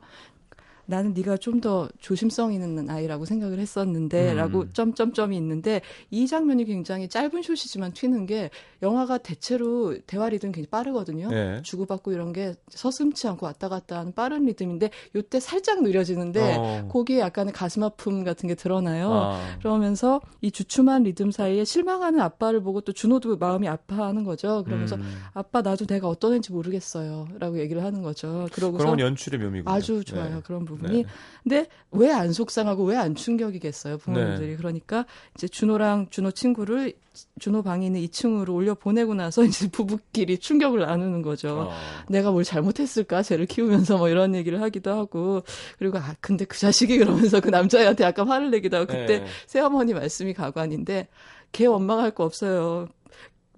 나는 네가 좀 더 조심성 있는 아이라고 생각을 했었는데 음. 라고 점점점이 있는데 이 장면이 굉장히 짧은 숏이지만 튀는 게 영화가 대체로 대화 리듬이 굉장히 빠르거든요. 네. 주고받고 이런 게 서슴치 않고 왔다 갔다 하는 빠른 리듬인데 요때 살짝 느려지는데 어. 거기에 약간의 가슴 아픔 같은 게 드러나요. 아. 그러면서 이 주춤한 리듬 사이에 실망하는 아빠를 보고 또 준호도 마음이 아파하는 거죠. 그러면서 음. 아빠 나도 내가 어떤 애인지 모르겠어요.라고 얘기를 하는 거죠. 그러고서 그런 건 연출의 묘미군요. 아주 좋아요 네. 그런 부분이. 네. 근데 왜 안 속상하고 왜 안 충격이겠어요 부모님들이. 네. 그러니까 이제 준호랑 준호 친구를 준호 방에 있는 2층으로 올려 보내고 나서 이제 부부끼리 충격을 나누는 거죠. 어. 내가 뭘 잘못했을까? 쟤를 키우면서 뭐 이런 얘기를 하기도 하고 그리고 아 근데 그 자식이 그러면서 그 남자애한테 약간 화를 내기도 하고 그때 네. 새어머니 말씀이 가관인데 걔 원망할 거 없어요.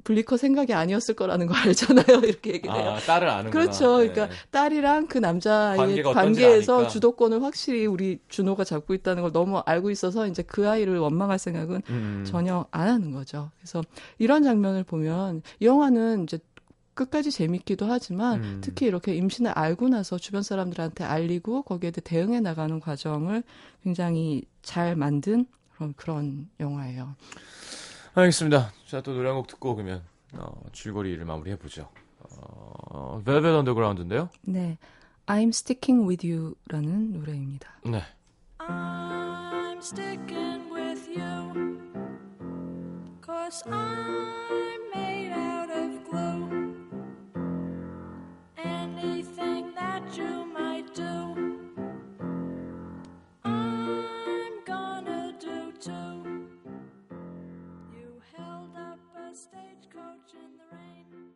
블리커 생각이 아니었을 거라는 거 알잖아요. 이렇게 얘기를 해요. 아, 딸을 아는구나. 그렇죠. 네. 그러니까 딸이랑 그 남자의 관계에서. 주도권을 확실히 우리 준호가 잡고 있다는 걸 너무 알고 있어서 이제 그 아이를 원망할 생각은 음. 전혀 안 하는 거죠. 그래서 이런 장면을 보면 이 영화는 이제 끝까지 재밌기도 하지만 음. 특히 이렇게 임신을 알고 나서 주변 사람들한테 알리고 거기에 대해 대응해 나가는 과정을 굉장히 잘 만든 그런 그런 영화예요. 알겠습니다. 자, 또 노래 한 곡 듣고 그러면 어, 줄거리를 마무리해 보죠. 어, Velvet Underground인데요. 네, I'm Sticking with You라는 노래입니다. 네. I'm sticking with you. Cause I'm made a stagecoach in the rain. And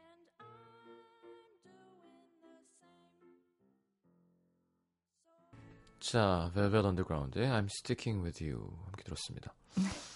I'm doing the same. 자, Velvet Underground의 I'm Sticking With You 함께 들었습니다.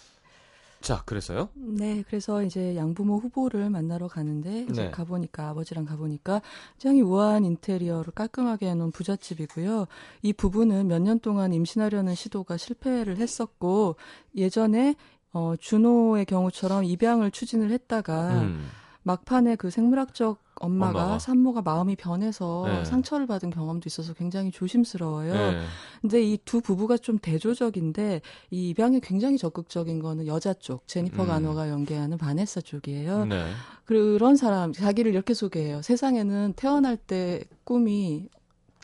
자, 그래서요? 네, 그래서 이제 양부모 후보를 만나러 가는데 이제 네. 가보니까 아버지랑 가보니까 굉장히 우아한 인테리어를 깔끔하게 해놓은 부잣집이고요. 이 부부는 몇 년 동안 임신하려는 시도가 실패를 했었고 예전에 어, 준호의 경우처럼 입양을 추진을 했다가 음. 막판에 그 생물학적 엄마가, 엄마가. 산모가 마음이 변해서 네. 상처를 받은 경험도 있어서 굉장히 조심스러워요. 네. 근데 이 두 부부가 좀 대조적인데 이 입양에 굉장히 적극적인 거는 여자 쪽 제니퍼 음. 가노가 연기하는 바네사 쪽이에요. 네. 그런 사람 자기를 이렇게 소개해요. 세상에는 태어날 때 꿈이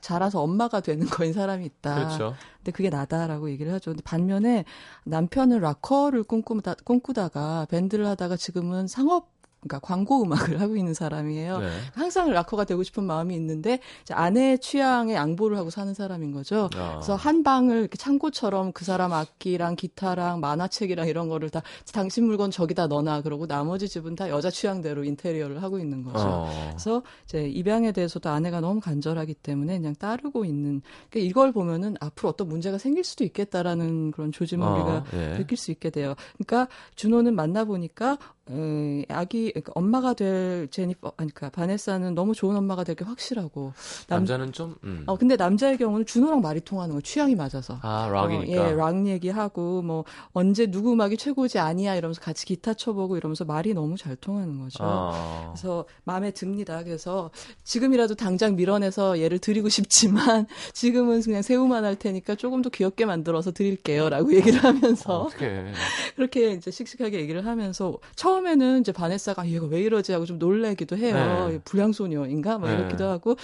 자라서 엄마가 되는 거인 사람이 있다. 그렇죠. 근데 그게 나다라고 얘기를 하죠. 근데 반면에 남편은 락커를 꿈꾸다, 꿈꾸다가 밴드를 하다가 지금은 상업 그러니까 광고 음악을 하고 있는 사람이에요. 네. 항상 락커가 되고 싶은 마음이 있는데 아내의 취향에 양보를 하고 사는 사람인 거죠. 아. 그래서 한 방을 이렇게 창고처럼 그 사람 악기랑 기타랑 만화책이랑 이런 거를 다 당신 물건 저기다 넣어놔 그러고 나머지 집은 다 여자 취향대로 인테리어를 하고 있는 거죠. 어. 그래서 이제 입양에 대해서도 아내가 너무 간절하기 때문에 그냥 따르고 있는 그러니까 이걸 보면은 앞으로 어떤 문제가 생길 수도 있겠다라는 그런 조짐을 우리가 어, 예. 느낄 수 있게 돼요. 그러니까 준호는 만나 보니까 에, 아기 그러니까 엄마가 될 제니퍼 아니 그러니까 바네사는 너무 좋은 엄마가 될 게 확실하고 남, 남자는 좀 음. 어 근데 남자의 경우는 준호랑 말이 통하는 거 취향이 맞아서. 아 어, 락이니까. 예, 락 얘기하고 뭐 언제 누구 음악이 최고지 아니야 이러면서 같이 기타 쳐보고 이러면서 말이 너무 잘 통하는 거죠. 아. 그래서 마음에 듭니다. 그래서 지금이라도 당장 밀어내서 얘를 드리고 싶지만 지금은 그냥 새우만 할 테니까 조금 더 귀엽게 만들어서 드릴게요라고 얘기를 하면서 어떻게? 그렇게 이제 씩씩하게 얘기를 하면서 처음에는 이제 바네사가 아, 얘가 왜 이러지 하고 좀 놀래기도 해요. 네. 불량소녀인가 막 네. 이렇기도 하고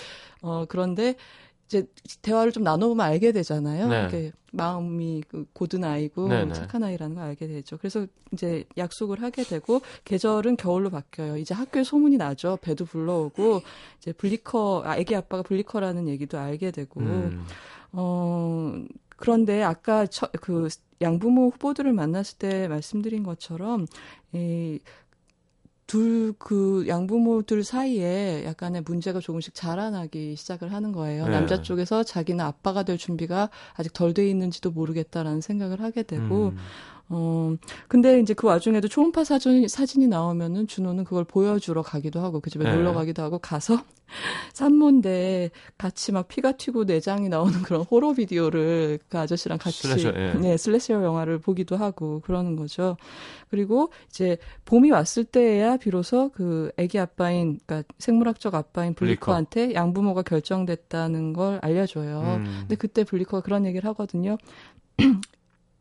어 그런데 이제 대화를 좀 나눠보면 알게 되잖아요. 네. 이렇게 마음이 그 고든 아이고 네, 네. 착한 아이라는 걸 알게 되죠. 그래서 이제 약속을 하게 되고 계절은 겨울로 바뀌어요. 이제 학교에 소문이 나죠. 배도 불러오고 이제 블리커 아, 애기 아빠가 블리커라는 얘기도 알게 되고 음. 어, 그런데 아까 처, 그 양부모 후보들을 만났을 때 말씀드린 것처럼 이 둘 그 양부모들 사이에 약간의 문제가 조금씩 자라나기 시작을 하는 거예요. 네. 남자 쪽에서 자기는 아빠가 될 준비가 아직 덜 돼 있는지도 모르겠다라는 생각을 하게 되고 음. 어, 근데 이제 그 와중에도 초음파 사진, 사진이 나오면은 준호는 그걸 보여주러 가기도 하고 그 집에 네. 놀러 가기도 하고 가서 산모인데 같이 막 피가 튀고 내장이 나오는 그런 호러 비디오를 그 아저씨랑 같이 슬래셔, 예. 네, 슬래셔 영화를 보기도 하고 그러는 거죠. 그리고 이제 봄이 왔을 때야 비로소 그 아기 아빠인 그러니까 생물학적 아빠인 블리커. 블리커한테 양부모가 결정됐다는 걸 알려줘요. 음. 근데 그때 블리커가 그런 얘기를 하거든요.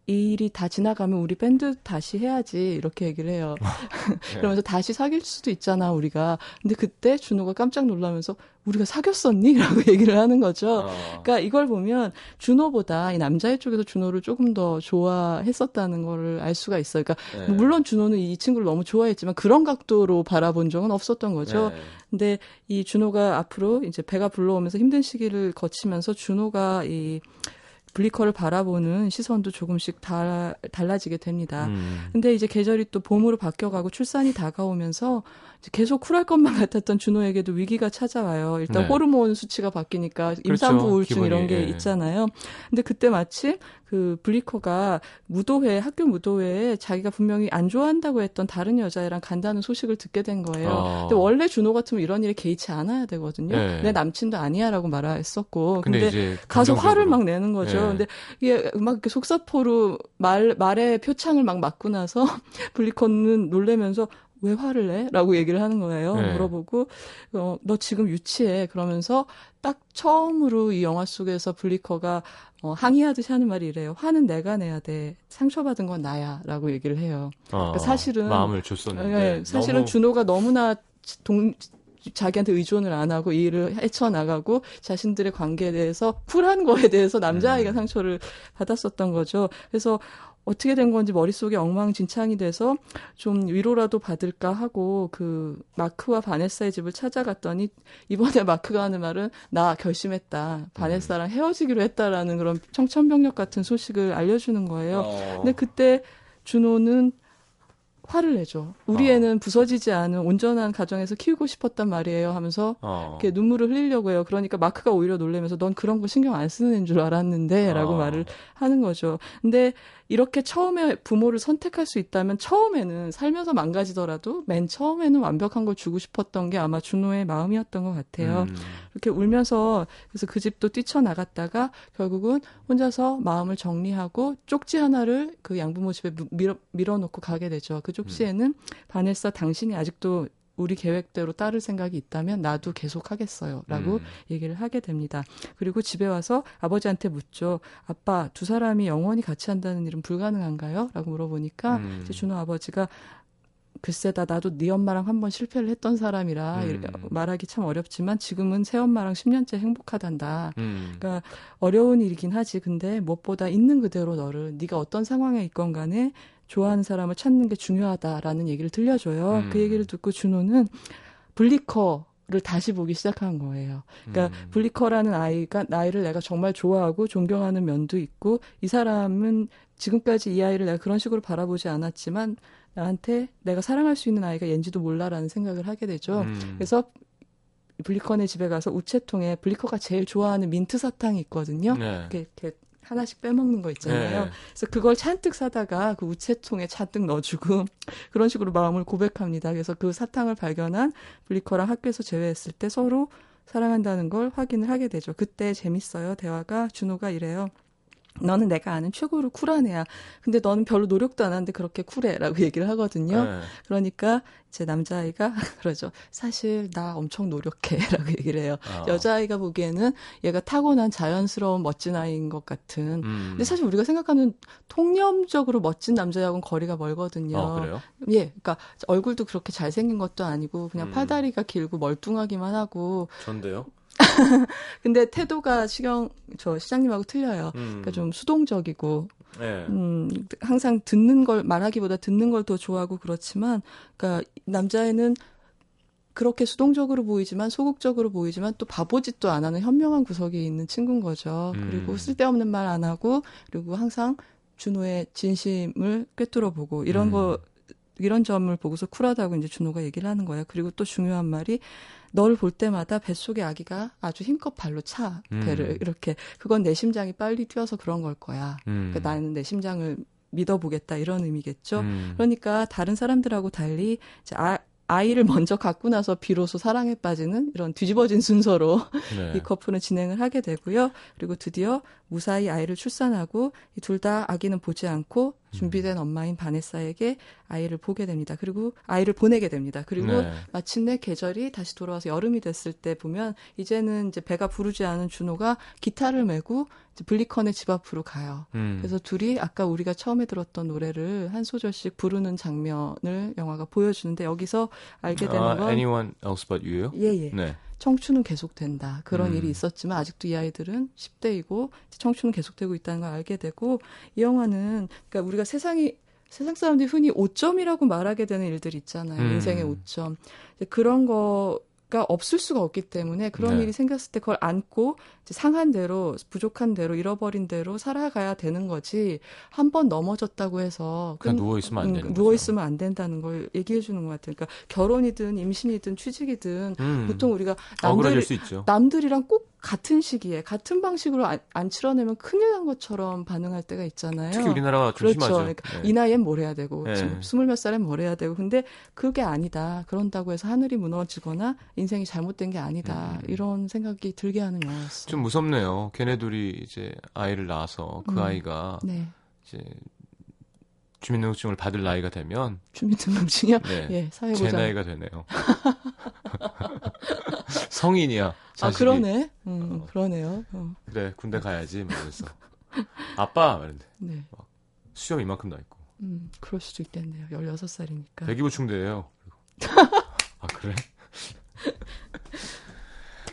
이 일이 다 지나가면 우리 밴드 다시 해야지 이렇게 얘기를 해요. 네. 그러면서 다시 사귈 수도 있잖아 우리가. 근데 그때 준호가 깜짝 놀라면서 우리가 사귀었었니?라고 얘기를 하는 거죠. 어. 그러니까 이걸 보면 준호보다 이 남자의 쪽에서 준호를 조금 더 좋아했었다는 거를 알 수가 있어요. 그러니까 네. 뭐 물론 준호는 이 친구를 너무 좋아했지만 그런 각도로 바라본 적은 없었던 거죠. 네. 근데 이 준호가 앞으로 이제 배가 불러오면서 힘든 시기를 거치면서 준호가 이 블리커를 바라보는 시선도 조금씩 달, 달라지게 됩니다. 음. 근데 이제 계절이 또 봄으로 바뀌어가고 출산이 다가오면서 계속 쿨할 것만 같았던 준호에게도 위기가 찾아와요. 일단 네. 호르몬 수치가 바뀌니까 임산부 그렇죠. 우울증 이런 게 예. 있잖아요. 근데 그때 마침 그 블리커가 무도회 학교 무도회에 자기가 분명히 안 좋아한다고 했던 다른 여자애랑 간다는 소식을 듣게 된 거예요. 어. 근데 원래 준호 같으면 이런 일에 개의치 않아야 되거든요. 네. 내 남친도 아니야라고 말했었고. 근데, 근데, 가서 화를 감정적으로. 막 내는 거죠. 예. 근데 이게 막 이렇게 속사포로 말 말에 표창을 막 맞고 나서 블리컨은 놀래면서 왜 화를 내? 라고 얘기를 하는 거예요. 네. 물어보고, 어, 너 지금 유치해. 그러면서 딱 처음으로 이 영화 속에서 블리커가 어, 항의하듯이 하는 말이 이래요. 화는 내가 내야 돼. 상처받은 건 나야. 라고 얘기를 해요. 어, 그러니까 사실은- 마음을 줬었는데 네, 사실은 너무 준호가 너무나 동, 자기한테 의존을 안 하고 이 일을 헤쳐나가고 자신들의 관계에 대해서 쿨한 거에 대해서 남자아이가 음. 상처를 받았었던 거죠. 그래서 어떻게 된 건지 머릿속에 엉망진창이 돼서 좀 위로라도 받을까 하고 그 마크와 바네사의 집을 찾아갔더니 이번에 마크가 하는 말은 나 결심했다. 바네사랑 헤어지기로 했다라는 그런 청천벽력 같은 소식을 알려주는 거예요. 어. 근데 그때 준호는 화를 내죠. 우리 어. 애는 부서지지 않은 온전한 가정에서 키우고 싶었단 말이에요 하면서 어. 이렇게 눈물을 흘리려고 해요. 그러니까 마크가 오히려 놀래면서 넌 그런 거 신경 안 쓰는 애인 줄 알았는데 라고 어. 말을 하는 거죠. 근데 이렇게 처음에 부모를 선택할 수 있다면 처음에는 살면서 망가지더라도 맨 처음에는 완벽한 걸 주고 싶었던 게 아마 준호의 마음이었던 것 같아요. 음. 이렇게 울면서 그래서 그 집도 뛰쳐나갔다가 결국은 혼자서 마음을 정리하고 쪽지 하나를 그 양부모 집에 밀어, 밀어놓고 가게 되죠. 그 쪽지에는 바네사 당신이 아직도 우리 계획대로 따를 생각이 있다면 나도 계속 하겠어요 라고 음. 얘기를 하게 됩니다. 그리고 집에 와서 아버지한테 묻죠. 아빠 두 사람이 영원히 같이 한다는 일은 불가능한가요? 라고 물어보니까 음. 이제 준호 아버지가 글쎄다 나도 네 엄마랑 한 번 실패를 했던 사람이라 음. 말하기 참 어렵지만 지금은 새 엄마랑 10년째 행복하단다. 음. 그러니까 어려운 일이긴 하지. 근데 무엇보다 있는 그대로 너를 네가 어떤 상황에 있건 간에 좋아하는 사람을 찾는 게 중요하다라는 얘기를 들려줘요. 음. 그 얘기를 듣고 준호는 블리커 를 다시 보기 시작한 거예요. 그러니까 음. 블리커라는 아이가 나이를 내가 정말 좋아하고 존경하는 면도 있고 이 사람은 지금까지 이 아이를 내가 그런 식으로 바라보지 않았지만 나한테 내가 사랑할 수 있는 아이가 얜지도 몰라라는 생각을 하게 되죠. 음. 그래서 블리커네 집에 가서 우체통에 블리커가 제일 좋아하는 민트 사탕이 있거든요. 네. 이렇게, 이렇게 하나씩 빼먹는 거 있잖아요. 네. 그래서 그걸 잔뜩 사다가 그 우체통에 잔뜩 넣어주고 그런 식으로 마음을 고백합니다. 그래서 그 사탕을 발견한 블리커랑 학교에서 제외했을 때 서로 사랑한다는 걸 확인을 하게 되죠. 그때 재밌어요. 대화가 준호가 이래요. 너는 내가 아는 최고로 쿨한 애야. 근데 너는 별로 노력도 안 하는데 그렇게 쿨해라고 얘기를 하거든요. 네. 그러니까 이제 남자아이가 그러죠. 사실 나 엄청 노력해라고 얘기를 해요. 아. 여자아이가 보기에는 얘가 타고난 자연스러운 멋진 아이인 것 같은. 음. 근데 사실 우리가 생각하는 통념적으로 멋진 남자하고는 거리가 멀거든요. 어, 그래요? 예, 그러니까 얼굴도 그렇게 잘생긴 것도 아니고 그냥 음. 팔다리가 길고 멀뚱하기만 하고. 전데요? 근데 태도가 시경 저 시장님하고 틀려요. 음. 그러니까 좀 수동적이고 네. 음, 항상 듣는 걸 말하기보다 듣는 걸 더 좋아하고 그렇지만, 그러니까 남자애는 그렇게 수동적으로 보이지만 소극적으로 보이지만 또 바보짓도 안 하는 현명한 구석이 있는 친구인 거죠. 음. 그리고 쓸데없는 말 안 하고 그리고 항상 준호의 진심을 꿰뚫어 보고 이런 음. 거 이런 점을 보고서 쿨하다고 이제 준호가 얘기를 하는 거예요. 그리고 또 중요한 말이 너를 볼 때마다 뱃속의 아기가 아주 힘껏 발로 차 배를 음. 이렇게 그건 내 심장이 빨리 뛰어서 그런 걸 거야. 음. 그러니까 나는 내 심장을 믿어보겠다 이런 의미겠죠. 음. 그러니까 다른 사람들하고 달리 이제 아, 아이를 먼저 갖고 나서 비로소 사랑에 빠지는 이런 뒤집어진 순서로 네. 이 커플은 진행을 하게 되고요. 그리고 드디어 무사히 아이를 출산하고 이 둘 다 아기는 보지 않고 준비된 엄마인 바네사에게 아이를 보게 됩니다. 그리고 아이를 보내게 됩니다. 그리고 네. 마침내 계절이 다시 돌아와서 여름이 됐을 때 보면 이제는 이제 배가 부르지 않은 준호가 기타를 메고 블리컨의 집 앞으로 가요. 음. 그래서 둘이 아까 우리가 처음에 들었던 노래를 한 소절씩 부르는 장면을 영화가 보여주는데 여기서 알게 되는 아, 건 anyone else but you요? 예 예 네. 청춘은 계속된다 그런 음. 일이 있었지만 아직도 이 아이들은 10대이고 청춘은 계속되고 있다는 걸 알게 되고 이 영화는 그러니까 우리가 세상이 세상 사람들이 흔히 오점이라고 말하게 되는 일들 있잖아요 음. 인생의 오점 그런 거 가 없을 수가 없기 때문에 그런 네. 일이 생겼을 때 그걸 안고 이제 상한 대로 부족한 대로 잃어버린 대로 살아가야 되는 거지 한 번 넘어졌다고 해서 그냥 끈- 누워 있으면 안 음, 되는 누워. 있으면 안 된다는 걸 얘기해 주는 것 같아요. 그러니까 결혼이든 임신이든 취직이든 음. 보통 우리가 남들. 남들이랑 꼭 같은 시기에 같은 방식으로 안, 안 치러내면 큰일 난 것처럼 반응할 때가 있잖아요. 특히 우리나라가 좀 그렇죠. 심하죠. 그러니까 네. 이 나이엔 뭘 해야 되고 네. 지금 스물 몇 살엔 뭘 해야 되고 근데 그게 아니다. 그런다고 해서 하늘이 무너지거나 인생이 잘못된 게 아니다. 음. 이런 생각이 들게 하는 영화였어요. 좀 무섭네요. 걔네들이 이제 아이를 낳아서 그 음. 아이가 네. 이제 주민등록증을 받을 나이가 되면 주민등록증이요? 네. 예, 제 사회보장. 나이가 되네요. 성인이야. 아. 그러네. 음, 그러네요. 어, 그래 군대 가야지 말면서 아빠 말는데 네. 수염 이만큼 나 있고 음, 그럴 수도 있겠네요. 16 살이니까. 대기보충대예요. 아 그래?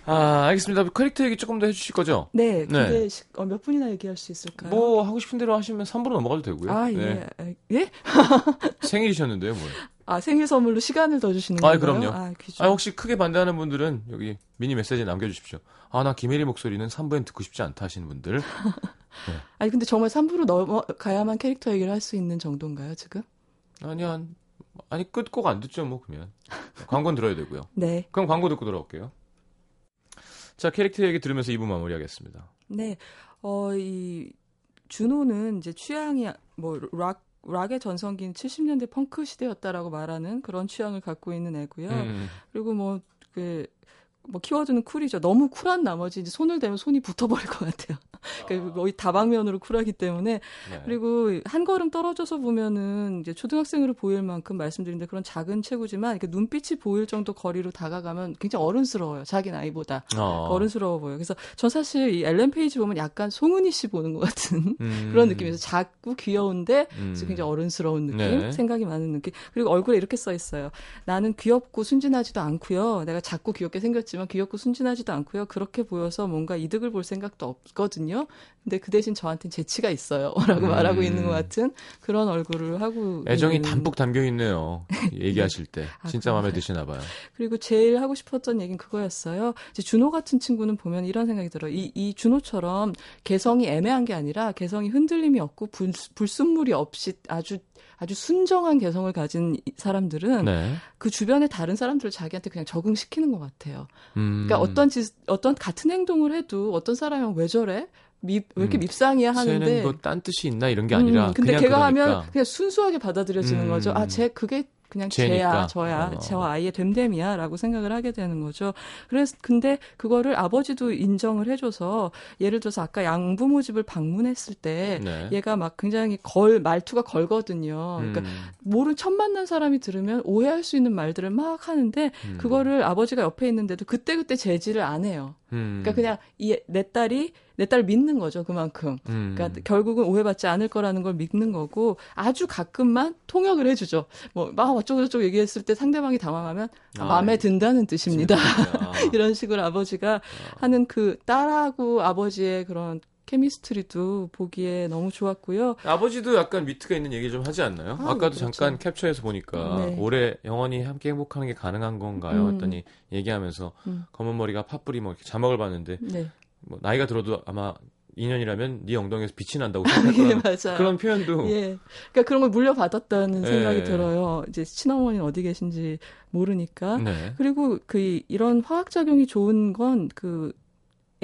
아 알겠습니다. 캐릭터 얘기 조금 더 해주실 거죠? 네, 네. 시- 어, 몇 분이나 얘기할 수 있을까요? 뭐 하고 싶은 대로 하시면 3부로 넘어가도 되고요. 아, 예. 네. 아, 예? 생일이셨는데요, 뭐. 아, 생일 선물로 시간을 더 주시는 아, 건가요? 그럼요. 아. 아, 혹시 크게 반대하는 분들은 여기 미니 메시지 남겨주십시오. 아, 나 김혜리 목소리는 3부엔 듣고 싶지 않다 하시는 분들. 아니, 근데 정말 3부로 넘어가야만 캐릭터 얘기를 할 수 있는 정도인가요, 지금? 아니, 한, 아니, 끝곡 안 듣죠, 뭐, 그러면. 광고는 들어야 되고요. 네. 그럼 광고 듣고 돌아올게요. 자, 캐릭터 얘기 들으면서 2부 마무리하겠습니다. 네. 어, 이, 준호는 이제 취향이, 뭐, 락, 락의 전성기인 70년대 펑크 시대였다라고 말하는 그런 취향을 갖고 있는 애고요. 음, 그리고 뭐, 그, 뭐 키워드는 cool이죠. 너무 쿨한 나머지 이제 손을 대면 손이 붙어버릴 것 같아요. 그러니까 거의 다방면으로 쿨하기 때문에 네. 그리고 한 걸음 떨어져서 보면은 이제 초등학생으로 보일 만큼 말씀드린데 그런 작은 체구지만 이렇게 눈빛이 보일 정도 거리로 다가가면 굉장히 어른스러워요. 자기 나이보다 어. 어른스러워 보여요. 그래서 전 사실 이 엘렌 페이지 보면 약간 송은이 씨 보는 것 같은 음. 그런 느낌에서 작고 귀여운데 음. 굉장히 어른스러운 느낌, 네. 생각이 많은 느낌. 그리고 얼굴에 이렇게 써 있어요. 나는 귀엽고 순진하지도 않고요. 내가 작고 귀엽게 생겼지 만 귀엽고 순진하지도 않고요. 그렇게 보여서 뭔가 이득을 볼 생각도 없거든요. 근데 그 대신 저한테는 재치가 있어요.라고 음. 말하고 있는 것 같은 그런 얼굴을 하고 애정이 있는. 담뿍 담겨 있네요. 얘기하실 때 아, 진짜 마음에 그런가요? 드시나 봐요. 그리고 제일 하고 싶었던 얘기는 그거였어요. 이제 준호 같은 친구는 보면 이런 생각이 들어요. 이, 이 준호처럼 개성이 애매한 게 아니라 개성이 흔들림이 없고 불, 불순물이 없이 아주 아주 순정한 개성을 가진 이 사람들은 네. 그 주변의 다른 사람들을 자기한테 그냥 적응시키는 것 같아요. 음. 그러니까 어떤 짓, 어떤 같은 행동을 해도 어떤 사람은 왜 저래? 밉, 왜 이렇게 음. 밉상이야 하는데. 쟤는 뭐딴 뜻이 있나 이런 게 아니라 음, 근데 그냥 걔가 그러니까. 하면 그냥 순수하게 받아들여지는 음. 거죠. 아, 쟤 그게 그냥. 쟤야, 저야, 어. 저 아이의 됨됨이야라고 생각을 하게 되는 거죠. 그래서 근데 그거를 아버지도 인정을 해줘서 예를 들어서 아까 양부모 집을 방문했을 때 네. 얘가 막 굉장히 걸 말투가 걸거든요. 그러니까 음. 모른 첫 만난 사람이 들으면 오해할 수 있는 말들을 막 하는데 음. 그거를 아버지가 옆에 있는데도 그때 그때 제지를 안 해요. 음. 그러니까 그냥 이 내 딸이 내 딸을 믿는 거죠 그만큼. 음. 그러니까 결국은 오해받지 않을 거라는 걸 믿는 거고 아주 가끔만 통역을 해주죠. 뭐막 어쩌고 저쩌고 얘기했을 때 상대방이 당황하면 아, 아, 마음에 든다는 뜻입니다. 아. 이런 식으로 아버지가 하는 그 딸하고 아버지의 그런 케미스트리도 보기에 너무 좋았고요. 아버지도 약간 위트가 있는 얘기 좀 하지 않나요? 아, 아, 까도 그렇죠. 잠깐 캡처해서 보니까 네. 올해 영원히 함께 행복하는 게 가능한 건가요? 음. 했더니 얘기하면서 음. 검은 머리가 팥뿌리 뭐 이렇게 자막을 봤는데 네, 뭐 나이가 들어도 아마 2년이라면 네 엉덩이에서 빛이 난다고 생각할 예. 그런 표현도 예. 그러니까 그런 걸 물려받았다는 예. 생각이 들어요. 이제 친어머니는 어디 계신지 모르니까. 네. 그리고 그 이런 화학 작용이 좋은 건 그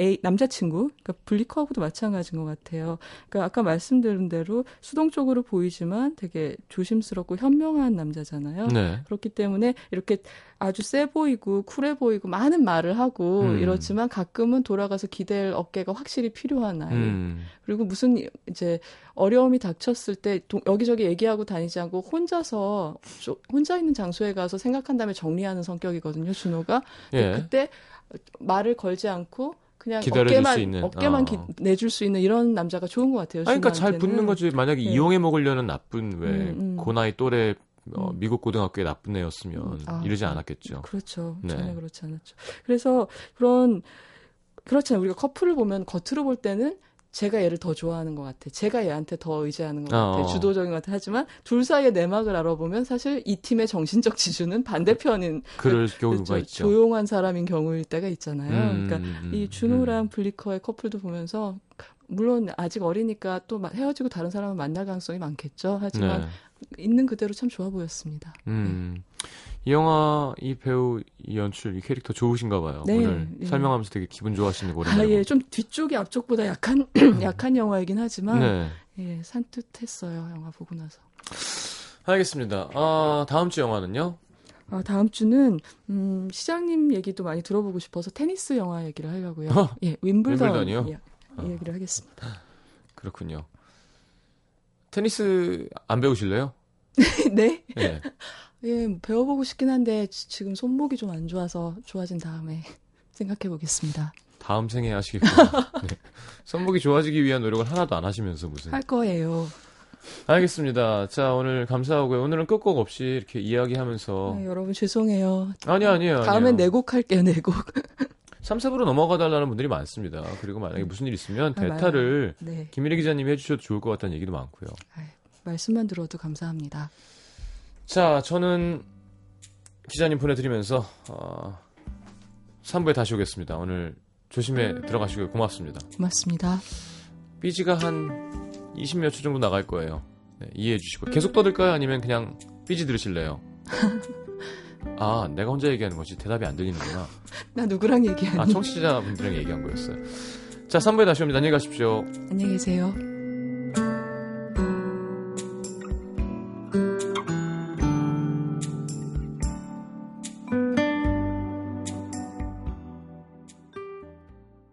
A 남자친구, 그러니까 블리커하고도 마찬가지인 것 같아요. 그러니까 아까 말씀드린 대로 수동적으로 보이지만 되게 조심스럽고 현명한 남자잖아요. 네. 그렇기 때문에 이렇게 아주 세 보이고 쿨해 보이고 많은 말을 하고 음. 이렇지만 가끔은 돌아가서 기댈 어깨가 확실히 필요한 아이. 음. 그리고 무슨 이제 어려움이 닥쳤을 때 도- 여기저기 얘기하고 다니지 않고 혼자서 조- 혼자 있는 장소에 가서 생각한 다음에 정리하는 성격이거든요. 준호가 예. 그때 말을 걸지 않고 그냥 기다려줄 어깨만 수 있는, 어깨만 어. 기- 내줄 수 있는 이런 남자가 좋은 것 같아요. 아니, 그러니까 잘. 붙는 거지. 만약에 네. 이용해 먹으려는 나쁜 왜 음, 음. 고나이 또래 어, 음. 미국 고등학교의 나쁜 애였으면 음, 아, 이러지 네. 않았겠죠. 그렇죠. 네. 전혀 그렇지 않았죠. 그래서 그런 그렇잖아요. 우리가 커플을 보면 겉으로 볼 때는 제가 얘를 더 좋아하는 것 같아. 제가 얘한테 더 의지하는 것 같아. 어. 주도적인 것 같아. 하지만 둘 사이의 내막을 알아보면 사실 이 팀의 정신적 지주는 반대편인 그럴 경우가 그렇죠. 있죠. 조용한 사람인 경우일 때가 있잖아요. 음, 그러니까 음, 이 음. 준호랑 블리커의 커플도 보면서 물론 아직 어리니까 또 마- 헤어지고 다른 사람을 만날 가능성이 많겠죠. 하지만 네. 있는 그대로 참 좋아 보였습니다. 음. 이 영화 이 배우 이 연출 이 캐릭터 좋으신가 봐요. 네, 오늘 예. 설명하면서 되게 기분 좋아하시는 거 아. 예. 좀 뒤쪽이 앞쪽보다 약한 약한 영화이긴 하지만 네. 예, 산뜻했어요 영화 보고 나서. 알겠습니다. 아, 다음 주 영화는요? 아, 다음 주는 음, 시장님 얘기도 많이 들어보고 싶어서 테니스 영화 얘기를 하려고요. 어, 예, 윈블던 윈블던이요? 예, 어. 얘기를 하겠습니다. 그렇군요. 테니스 안 배우실래요? 네, 예. 예, 뭐 배워보고 싶긴 한데 지- 지금 손목이 좀 안 좋아서 좋아진 다음에 생각해 보겠습니다. 다음 생에 하시겠군요. 네. 손목이 좋아지기 위한 노력을 하나도 안 하시면서 무슨. 할 거예요. 알겠습니다. 자, 오늘 감사하고요. 오늘은 끝곡 없이 이렇게 이야기하면서. 네, 여러분 죄송해요. 아니요, 아니에요. 다음엔 아니에요. 내곡 할게요, 내곡. 3, 4부로 넘어가 달라는 분들이 많습니다. 그리고 만약에 무슨 일 있으면 아, 대타를 네, 김일희 기자님이 해주셔도 좋을 것 같다는 얘기도 많고요. 말씀만 들어도 감사합니다. 자, 저는 기자님 보내드리면서 어, 3부에 다시 오겠습니다. 오늘 조심해 들어가시고요. 고맙습니다. 고맙습니다. 삐지가 한 20몇 초 정도 나갈 거예요. 네, 이해해 주시고 계속 떠들까요? 아니면 그냥 삐지 들으실래요? 아, 내가 혼자 얘기하는 거지 대답이 안 들리는구나. 나 누구랑 얘기하니? 아, 청취자분들이랑 얘기한 거였어요. 자, 3부에 다시 옵니다. 안녕히 가십시오. 안녕히 계세요.